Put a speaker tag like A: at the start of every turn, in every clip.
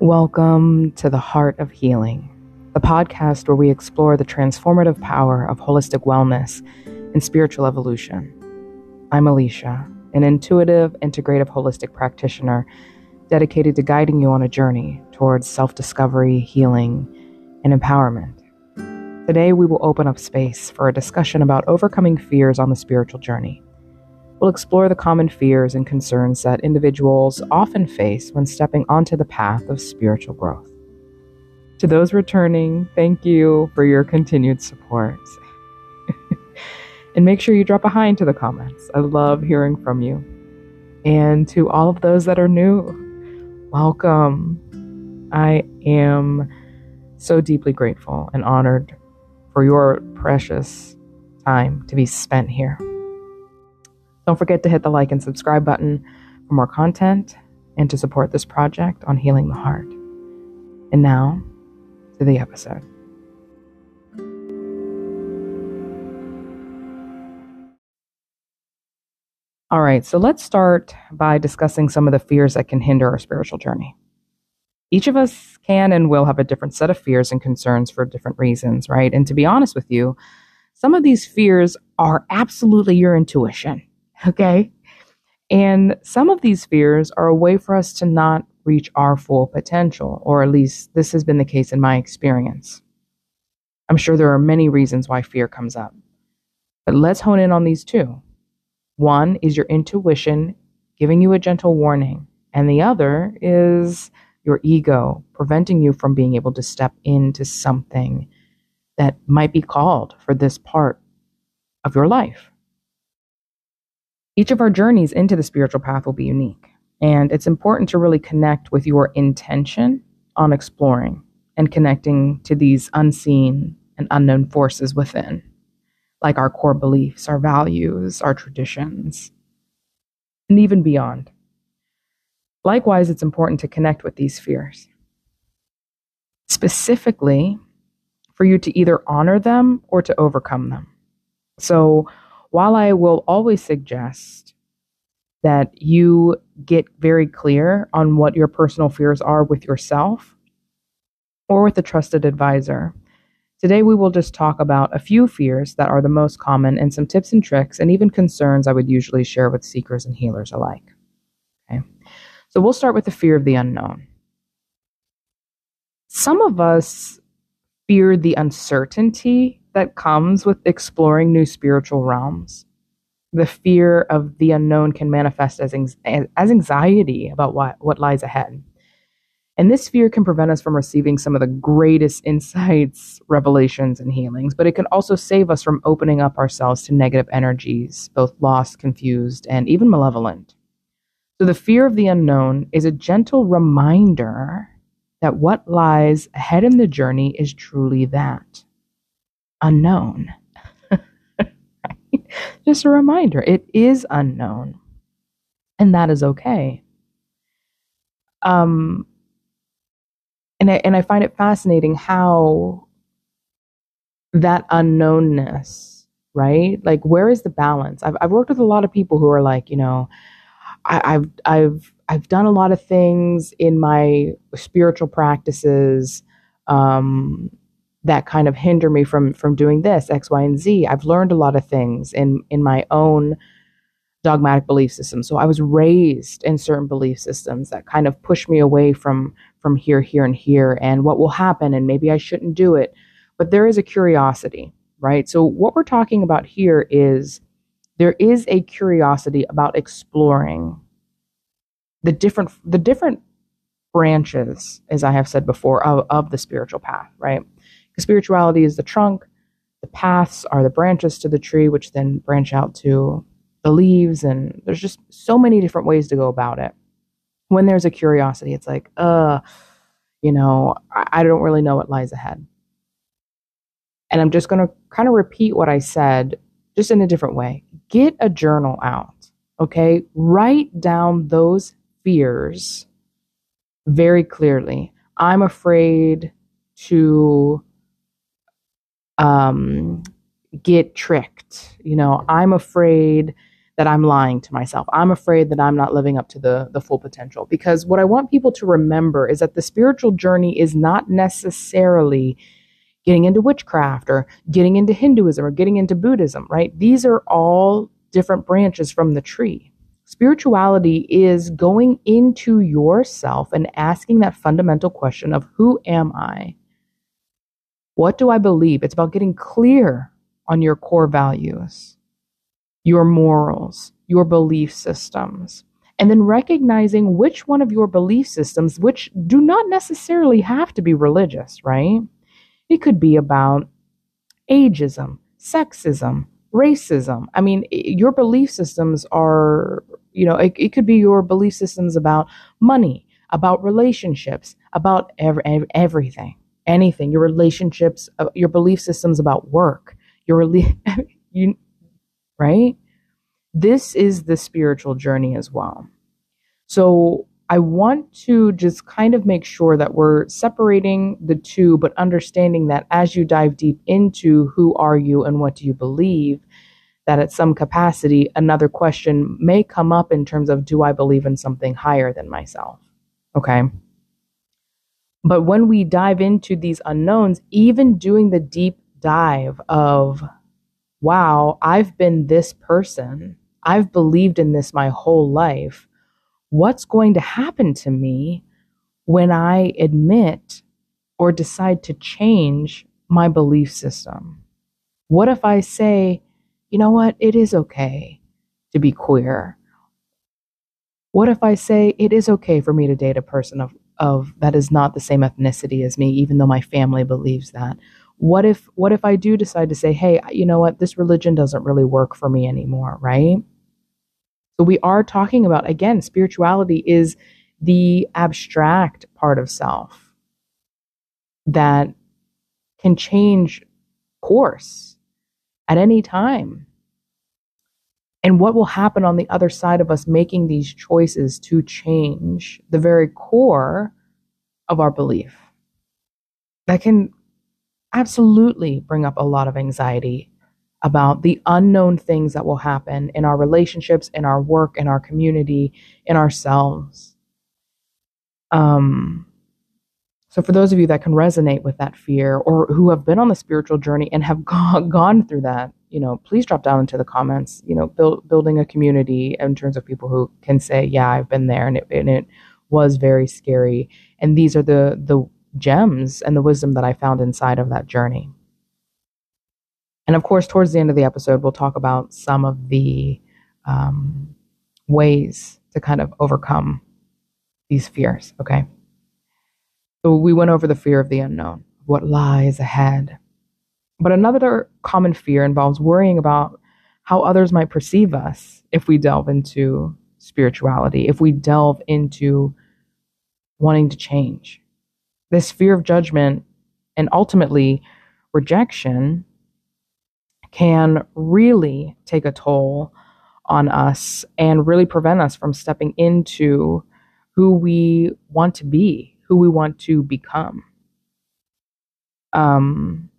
A: Welcome to the Heart of Healing, the podcast where we explore the transformative power of holistic wellness and spiritual evolution. I'm Alicia, an intuitive, integrative, holistic practitioner dedicated to guiding you on a journey towards self discovery, healing, and empowerment. Today, we will open up space for a discussion about overcoming fears on the spiritual journey. We'll explore the common fears and concerns that individuals often face when stepping onto the path of spiritual growth. To those returning, thank you for your continued support. and make sure you drop a hi into the comments. I love hearing from you. And to all of those that are new, welcome. I am so deeply grateful and honored for your precious time to be spent here. Don't forget to hit the like and subscribe button for more content and to support this project on healing the heart. And now to the episode. All right, so let's start by discussing some of the fears that can hinder our spiritual journey. Each of us can and will have a different set of fears and concerns for different reasons, right? And to be honest with you, some of these fears are absolutely your intuition. Okay. And some of these fears are a way for us to not reach our full potential, or at least this has been the case in my experience. I'm sure there are many reasons why fear comes up, but let's hone in on these two. One is your intuition giving you a gentle warning, and the other is your ego preventing you from being able to step into something that might be called for this part of your life. Each of our journeys into the spiritual path will be unique. And it's important to really connect with your intention on exploring and connecting to these unseen and unknown forces within, like our core beliefs, our values, our traditions, and even beyond. Likewise, it's important to connect with these fears. Specifically, for you to either honor them or to overcome them. So, while I will always suggest that you get very clear on what your personal fears are with yourself or with a trusted advisor, today we will just talk about a few fears that are the most common and some tips and tricks and even concerns I would usually share with seekers and healers alike. Okay. So we'll start with the fear of the unknown. Some of us fear the uncertainty that comes with exploring new spiritual realms. The fear of the unknown can manifest as, as anxiety about what, what lies ahead. And this fear can prevent us from receiving some of the greatest insights, revelations, and healings, but it can also save us from opening up ourselves to negative energies, both lost, confused, and even malevolent. So, the fear of the unknown is a gentle reminder that what lies ahead in the journey is truly that unknown. Just a reminder, it is unknown. And that is okay. Um and I and I find it fascinating how that unknownness, right? Like where is the balance? I've I've worked with a lot of people who are like, you know, I, I've I've I've done a lot of things in my spiritual practices um, that kind of hinder me from from doing this x y and z. I've learned a lot of things in in my own dogmatic belief system. So i was raised in certain belief systems that kind of push me away from from here here and here and what will happen and maybe i shouldn't do it. But there is a curiosity right? So what we're talking about here is there is a curiosity about exploring the different the different branches as i have said before of, of the spiritual path right spirituality is the trunk, the paths are the branches to the tree, which then branch out to the leaves. And there's just so many different ways to go about it. When there's a curiosity, it's like, uh, you know, I, I don't really know what lies ahead. And I'm just going to kind of repeat what I said, just in a different way. Get a journal out, okay? Write down those fears very clearly. I'm afraid to um, get tricked. You know, I'm afraid that I'm lying to myself. I'm afraid that I'm not living up to the, the full potential. Because what I want people to remember is that the spiritual journey is not necessarily getting into witchcraft or getting into Hinduism or getting into Buddhism, right? These are all different branches from the tree. Spirituality is going into yourself and asking that fundamental question of who am I? What do I believe? It's about getting clear on your core values your morals, your belief systems, and then recognizing which one of your belief systems, which do not necessarily have to be religious, right? It could be about ageism, sexism, racism. I mean, your belief systems are, you know, it, it could be your belief systems about money, about relationships, about every, everything, anything, your relationships, uh, your belief systems about work, your, you, right? This is the spiritual journey as well. So I want to just kind of make sure that we're separating the two, but understanding that as you dive deep into who are you and what do you believe, that at some capacity, another question may come up in terms of do I believe in something higher than myself? Okay. But when we dive into these unknowns, even doing the deep dive of wow, I've been this person. Mm-hmm. I've believed in this my whole life. What's going to happen to me when I admit or decide to change my belief system? What if I say, you know what, it is okay to be queer? What if I say it is okay for me to date a person of, of that is not the same ethnicity as me, even though my family believes that? what if what if i do decide to say hey you know what? This religion doesn't really work for me anymore right? So we are talking about again spirituality is the abstract part of self that can change course at any time and what will happen on the other side of us making these choices to change the very core of our belief that can absolutely bring up a lot of anxiety about the unknown things that will happen in our relationships, in our work, in our community, in ourselves. Um, so, for those of you that can resonate with that fear or who have been on the spiritual journey and have gone, gone through that, you know, please drop down into the comments, you know, build, building a community in terms of people who can say, yeah, I've been there and it, and it was very scary. And these are the, the gems and the wisdom that I found inside of that journey. And of course, towards the end of the episode, we'll talk about some of the um, ways to kind of overcome these fears. Okay. So we went over the fear of the unknown, what lies ahead. But another common fear involves worrying about how others might perceive us if we delve into spirituality, if we delve into wanting to change this fear of judgment and ultimately rejection can really take a toll on us and really prevent us from stepping into who we want to be, who we want to become. Um,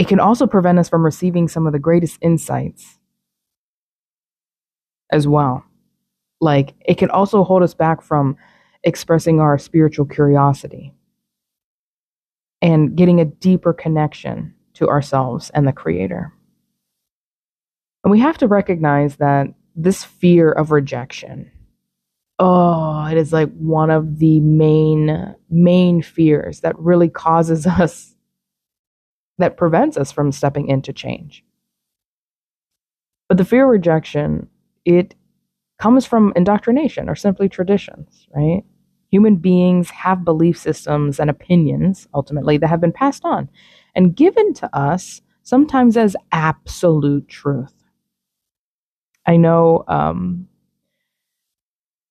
A: it can also prevent us from receiving some of the greatest insights as well. Like it can also hold us back from expressing our spiritual curiosity and getting a deeper connection to ourselves and the Creator. And we have to recognize that this fear of rejection, oh, it is like one of the main, main fears that really causes us, that prevents us from stepping into change. But the fear of rejection, it comes from indoctrination or simply traditions, right? Human beings have belief systems and opinions, ultimately, that have been passed on and given to us sometimes as absolute truth. I know, um,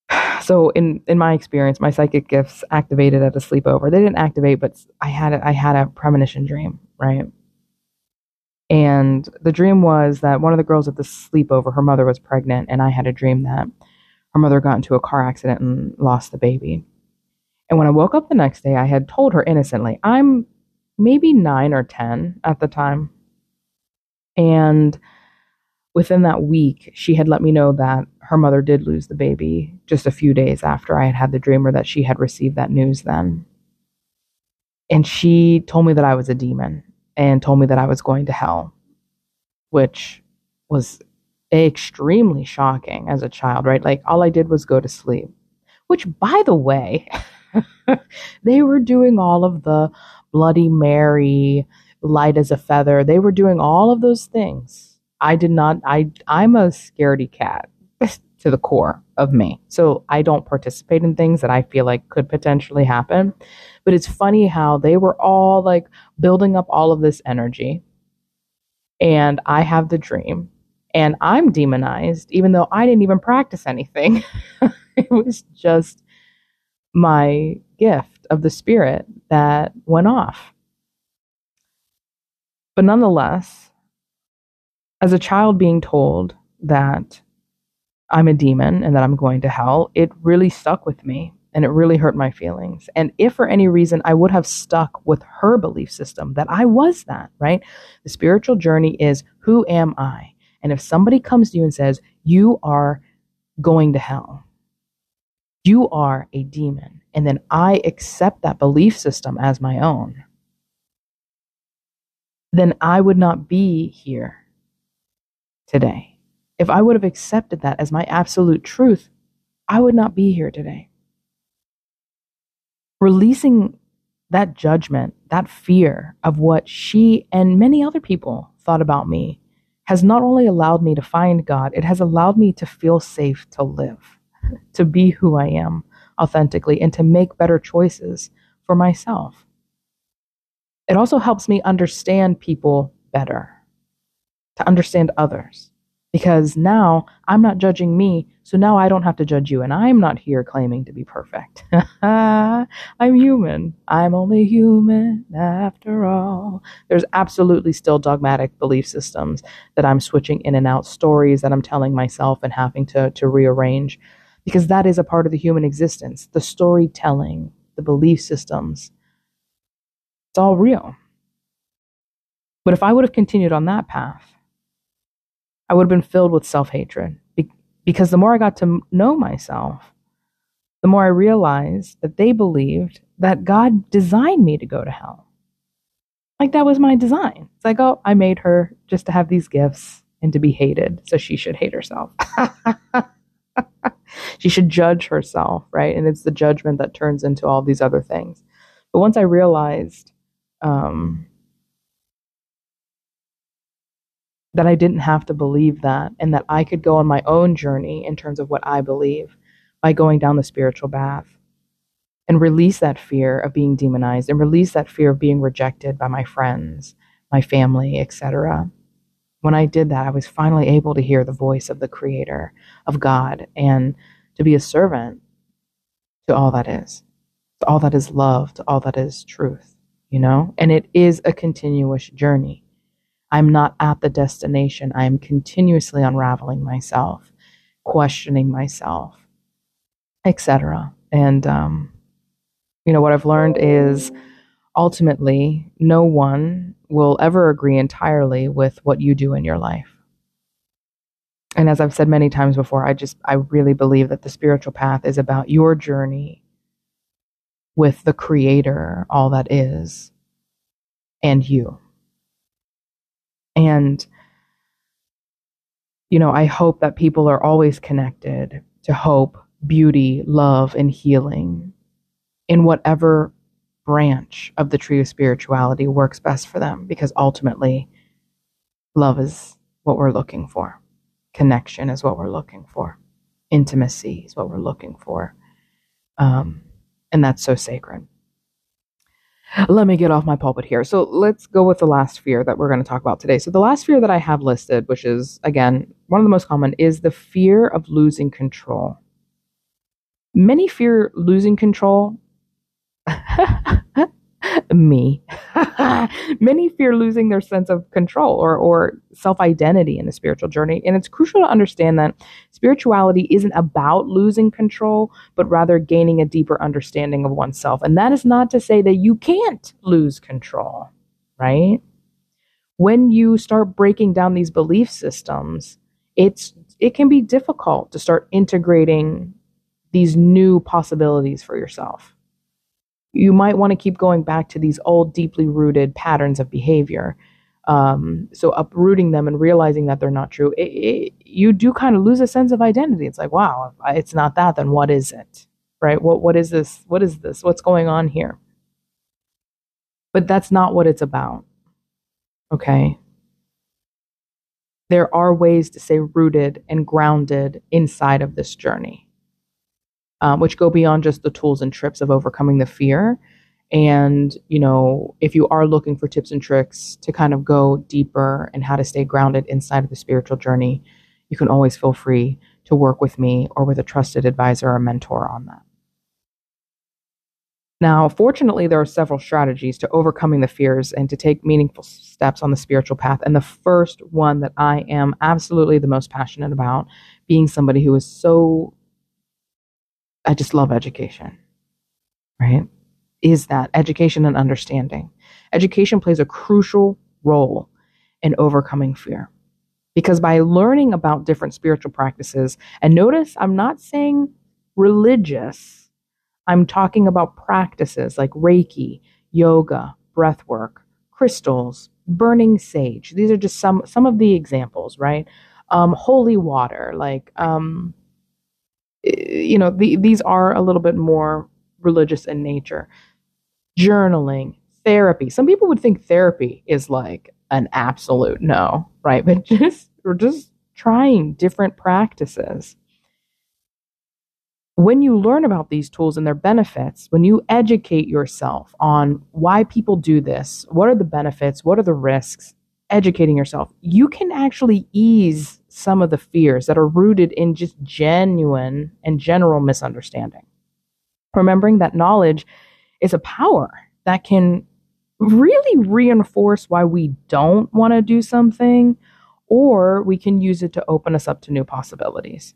A: so in, in my experience, my psychic gifts activated at a sleepover. They didn't activate, but I had a, I had a premonition dream, right? And the dream was that one of the girls at the sleepover, her mother was pregnant, and I had a dream that her mother got into a car accident and lost the baby. And when I woke up the next day, I had told her innocently, I'm maybe nine or 10 at the time. And within that week, she had let me know that her mother did lose the baby just a few days after I had had the dream or that she had received that news then. And she told me that I was a demon and told me that I was going to hell, which was extremely shocking as a child, right? Like all I did was go to sleep, which, by the way, they were doing all of the Bloody Mary, light as a feather. They were doing all of those things. I did not, I, I'm a scaredy cat to the core of me. So I don't participate in things that I feel like could potentially happen. But it's funny how they were all like building up all of this energy. And I have the dream and I'm demonized, even though I didn't even practice anything. it was just my gift of the spirit that went off. But nonetheless, as a child being told that I'm a demon and that I'm going to hell, it really stuck with me and it really hurt my feelings. And if for any reason I would have stuck with her belief system that I was that, right? The spiritual journey is who am I? And if somebody comes to you and says, you are going to hell, you are a demon, and then I accept that belief system as my own, then I would not be here today. If I would have accepted that as my absolute truth, I would not be here today. Releasing that judgment, that fear of what she and many other people thought about me has not only allowed me to find God, it has allowed me to feel safe to live, to be who I am authentically, and to make better choices for myself. It also helps me understand people better, to understand others because now I'm not judging me, so now I don't have to judge you, and I'm not here claiming to be perfect. I'm human. I'm only human after all. There's absolutely still dogmatic belief systems that I'm switching in and out, stories that I'm telling myself and having to, to rearrange, because that is a part of the human existence. The storytelling, the belief systems, it's all real. But if I would have continued on that path, I would have been filled with self hatred because the more I got to know myself, the more I realized that they believed that God designed me to go to hell. Like that was my design. It's like, oh, I made her just to have these gifts and to be hated, so she should hate herself. she should judge herself, right? And it's the judgment that turns into all these other things. But once I realized um, that I didn't have to believe that and that I could go on my own journey in terms of what I believe by going down the spiritual path and release that fear of being demonized and release that fear of being rejected by my friends, my family, etc. When I did that, I was finally able to hear the voice of the creator, of God, and to be a servant to all that is, to all that is love, to all that is truth, you know? And it is a continuous journey. I'm not at the destination. I am continuously unraveling myself, questioning myself, etc. And um, you know what I've learned is ultimately no one will ever agree entirely with what you do in your life. And as I've said many times before, I just I really believe that the spiritual path is about your journey with the creator, all that is, and you. And, you know, I hope that people are always connected to hope, beauty, love, and healing in whatever branch of the tree of spirituality works best for them, because ultimately, love is what we're looking for, connection is what we're looking for, intimacy is what we're looking for. Um, and that's so sacred let me get off my pulpit here. So let's go with the last fear that we're going to talk about today. So the last fear that I have listed, which is again one of the most common, is the fear of losing control. Many fear losing control. me. Many fear losing their sense of control or, or self identity in the spiritual journey. And it's crucial to understand that spirituality isn't about losing control, but rather gaining a deeper understanding of oneself. And that is not to say that you can't lose control, right? when you start breaking down these belief systems, it's it can be difficult to start integrating these new possibilities for yourself. You might want to keep going back to these old, deeply rooted patterns of behavior. Um, so uprooting them and realizing that they're not true, it, it, you do kind of lose a sense of identity. It's like, wow, it's not that, then what is it? Right? What what is this? What is this? What's going on here? But that's not what it's about. Okay. There are ways to stay rooted and grounded inside of this journey, um, which go beyond just the tools and trips of overcoming the fear. And, you know, if you are looking for tips and tricks to kind of go deeper and how to stay grounded inside of the spiritual journey, you can always feel free to work with me or with a trusted advisor or mentor on that. Now, fortunately, there are several strategies to overcoming the fears and to take meaningful steps on the spiritual path. And the first one that I am absolutely the most passionate about, being somebody who is so, I just love education, right? Is that education and understanding. Education plays a crucial role in overcoming fear. Because by learning about different spiritual practices, and notice I'm not saying religious I'm talking about practices like Reiki, yoga, breath work, crystals, burning sage. These are just some some of the examples, right? Um, holy water, like um, you know, the, these are a little bit more religious in nature. Journaling, therapy. Some people would think therapy is like an absolute no, right? But just we're just trying different practices when you learn about these tools and their benefits, when you educate yourself on why people do this, what are the benefits, what are the risks, educating yourself, you can actually ease some of the fears that are rooted in just genuine and general misunderstanding. Remembering that knowledge is a power that can really reinforce why we don't want to do something, or we can use it to open us up to new possibilities.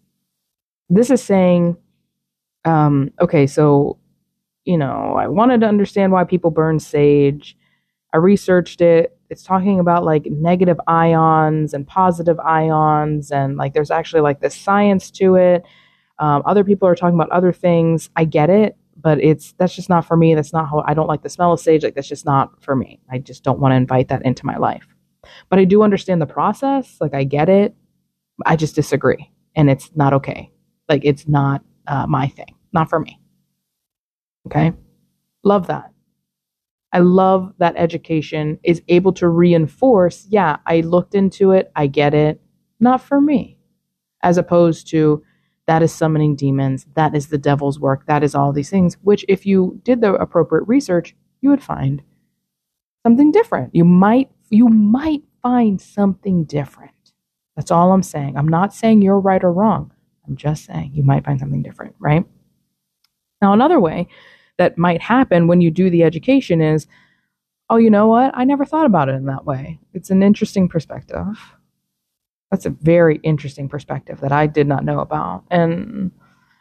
A: This is saying, um, okay, so, you know, I wanted to understand why people burn sage. I researched it. It's talking about like negative ions and positive ions, and like there's actually like this science to it. Um, other people are talking about other things. I get it, but it's that's just not for me. That's not how I don't like the smell of sage. Like that's just not for me. I just don't want to invite that into my life. But I do understand the process. Like I get it. I just disagree, and it's not okay. Like it's not uh, my thing, not for me. Okay. Love that. I love that education is able to reinforce, yeah, I looked into it, I get it, not for me. As opposed to, that is summoning demons, that is the devil's work, that is all these things, which if you did the appropriate research, you would find something different. You might you might find something different. That's all I'm saying. I'm not saying you're right or wrong. I'm just saying you might find something different, right? Now, another way that might happen when you do the education is, oh, you know what? I never thought about it in that way. It's an interesting perspective. That's a very interesting perspective that I did not know about. And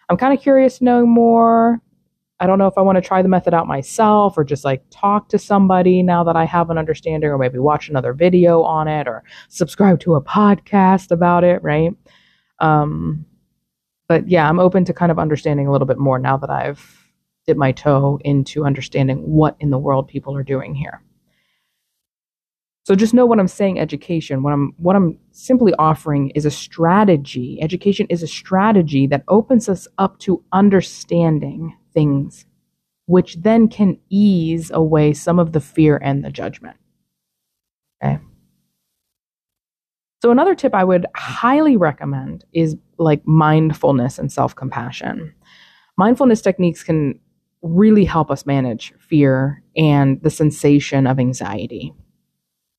A: I'm kind of curious to know more. I don't know if I want to try the method out myself or just like talk to somebody now that I have an understanding, or maybe watch another video on it or subscribe to a podcast about it, right? Um, but yeah, I'm open to kind of understanding a little bit more now that I've my toe into understanding what in the world people are doing here. So just know what I'm saying education, what I'm what I'm simply offering is a strategy. Education is a strategy that opens us up to understanding things which then can ease away some of the fear and the judgment. Okay? So, another tip I would highly recommend is like mindfulness and self compassion. Mindfulness techniques can really help us manage fear and the sensation of anxiety.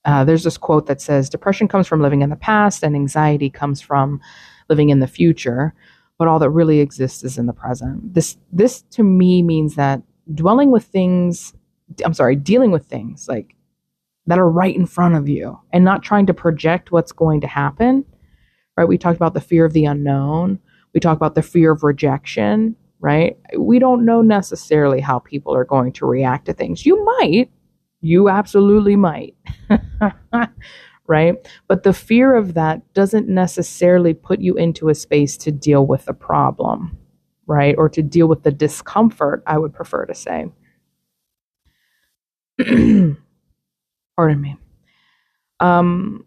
A: Uh, there's this quote that says depression comes from living in the past and anxiety comes from living in the future but all that really exists is in the present this this to me means that dwelling with things i'm sorry dealing with things like that are right in front of you and not trying to project what's going to happen. Right? We talked about the fear of the unknown. We talk about the fear of rejection, right? We don't know necessarily how people are going to react to things. You might, you absolutely might. right? But the fear of that doesn't necessarily put you into a space to deal with the problem, right? Or to deal with the discomfort, I would prefer to say. Pardon me. Um,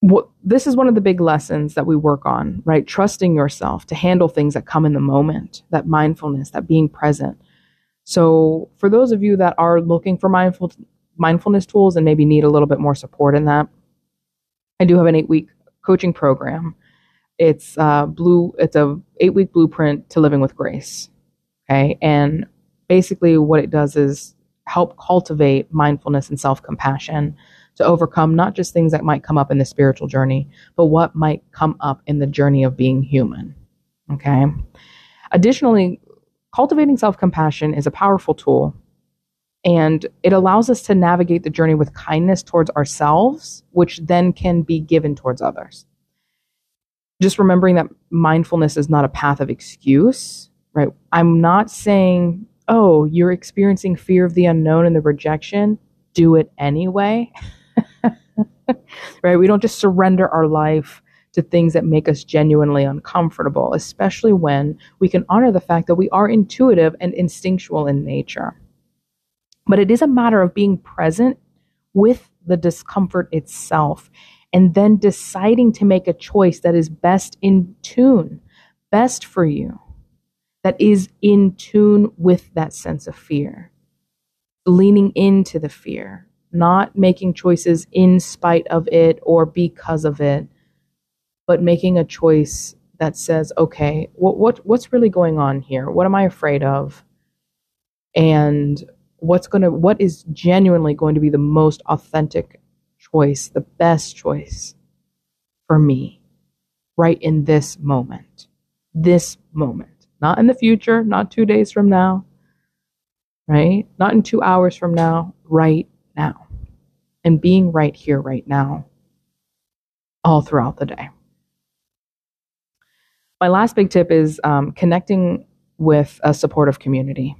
A: what, this is one of the big lessons that we work on, right? Trusting yourself to handle things that come in the moment, that mindfulness, that being present. So, for those of you that are looking for mindful mindfulness tools and maybe need a little bit more support in that, I do have an eight week coaching program. It's uh, blue. It's a eight week blueprint to living with grace. Okay, and basically what it does is help cultivate mindfulness and self compassion to overcome not just things that might come up in the spiritual journey, but what might come up in the journey of being human. Okay. Additionally, cultivating self compassion is a powerful tool and it allows us to navigate the journey with kindness towards ourselves, which then can be given towards others. Just remembering that mindfulness is not a path of excuse, right? I'm not saying, oh, you're experiencing fear of the unknown and the rejection, do it anyway. right? We don't just surrender our life to things that make us genuinely uncomfortable, especially when we can honor the fact that we are intuitive and instinctual in nature. But it is a matter of being present with the discomfort itself and then deciding to make a choice that is best in tune, best for you, that is in tune with that sense of fear, leaning into the fear, not making choices in spite of it or because of it, but making a choice that says, okay, what, what what's really going on here? What am I afraid of? And what's to what is genuinely going to be the most authentic choice the best choice for me right in this moment this moment not in the future not 2 days from now right not in 2 hours from now right now and being right here right now all throughout the day my last big tip is um, connecting with a supportive community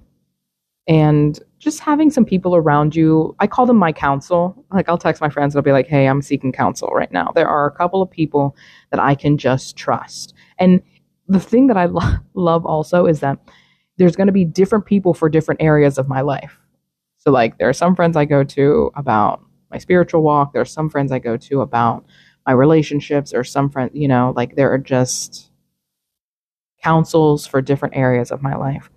A: and just having some people around you. I call them my counsel. Like I'll text my friends and I'll be like, "Hey, I'm seeking counsel right now." There are a couple of people that I can just trust. And the thing that I lo- love also is that there's going to be different people for different areas of my life. So like there are some friends I go to about my spiritual walk, there are some friends I go to about my relationships or some friends, you know, like there are just counsels for different areas of my life.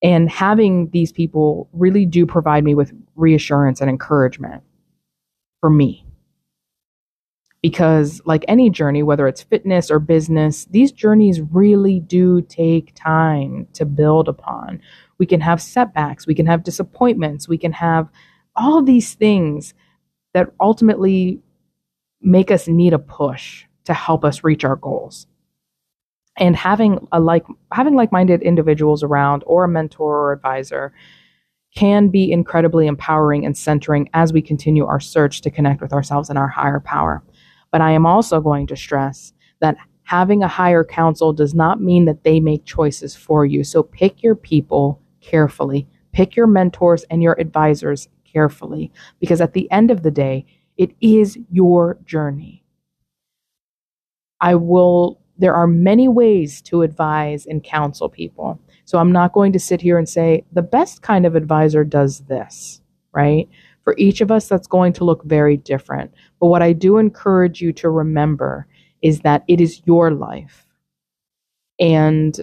A: And having these people really do provide me with reassurance and encouragement for me. Because, like any journey, whether it's fitness or business, these journeys really do take time to build upon. We can have setbacks, we can have disappointments, we can have all these things that ultimately make us need a push to help us reach our goals. And having a like having like-minded individuals around or a mentor or advisor can be incredibly empowering and centering as we continue our search to connect with ourselves and our higher power. But i am also going to stress that having a higher counsel does not mean that they make choices for you. So pick your people carefully pick your mentors and your advisors carefully because at the end of the day it is your journey i will there are many ways to advise and counsel people. So I'm not going to sit here and say the best kind of advisor does this, right? For each of us, that's going to look very different. But what I do encourage you to remember is that it is your life. And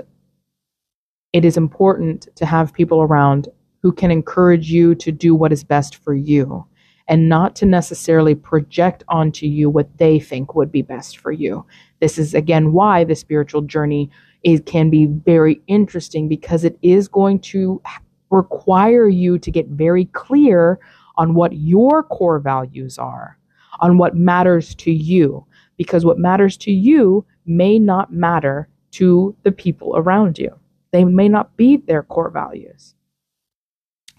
A: it is important to have people around who can encourage you to do what is best for you and not to necessarily project onto you what they think would be best for you. This is again why the spiritual journey is, can be very interesting because it is going to require you to get very clear on what your core values are, on what matters to you, because what matters to you may not matter to the people around you. They may not be their core values.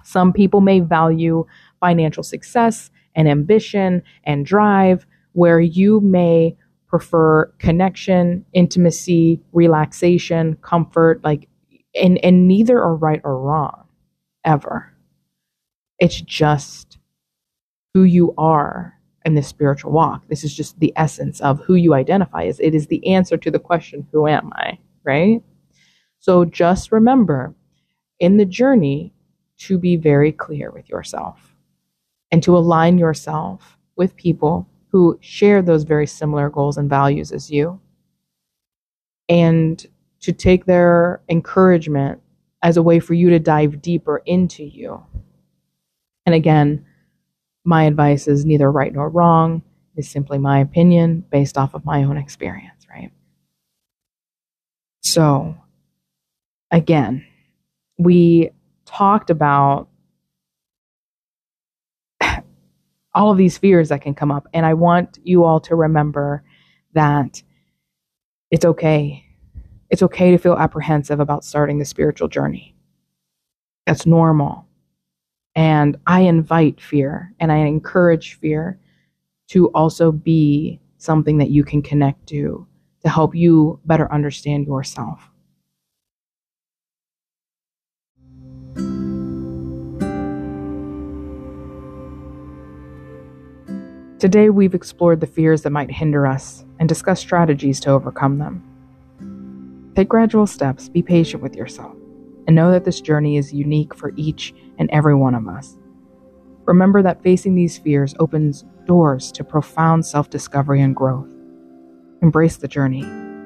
A: Some people may value financial success and ambition and drive, where you may prefer connection, intimacy, relaxation, comfort, like and and neither are right or wrong ever. It's just who you are in this spiritual walk. This is just the essence of who you identify as. It is the answer to the question, Who am I? Right? So just remember in the journey to be very clear with yourself and to align yourself with people who share those very similar goals and values as you and to take their encouragement as a way for you to dive deeper into you. And again, my advice is neither right nor wrong, it's simply my opinion based off of my own experience, right? So, again, we talked about all of these fears that can come up. And I want you all to remember that it's okay. It's okay to feel apprehensive about starting the spiritual journey. That's normal. And I invite fear and I encourage fear to also be something that you can connect to to help you better understand yourself. Today, we've explored the fears that might hinder us and discussed strategies to overcome them. Take gradual steps, be patient with yourself, and know that this journey is unique for each and every one of us. Remember that facing these fears opens doors to profound self discovery and growth. Embrace the journey,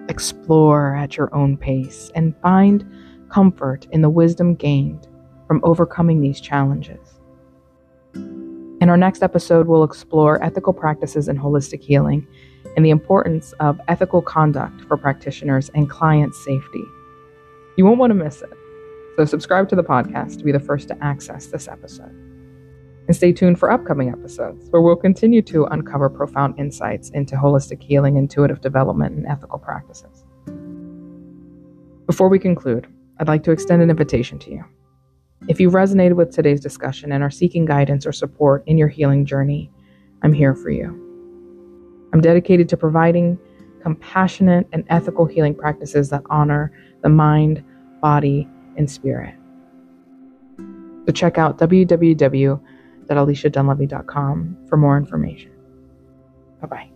A: explore at your own pace, and find comfort in the wisdom gained from overcoming these challenges. In our next episode, we'll explore ethical practices in holistic healing and the importance of ethical conduct for practitioners and client safety. You won't want to miss it, so subscribe to the podcast to be the first to access this episode. And stay tuned for upcoming episodes where we'll continue to uncover profound insights into holistic healing, intuitive development, and ethical practices. Before we conclude, I'd like to extend an invitation to you. If you resonated with today's discussion and are seeking guidance or support in your healing journey, I'm here for you. I'm dedicated to providing compassionate and ethical healing practices that honor the mind, body, and spirit. So check out www.aliciadunleavy.com for more information. Bye bye.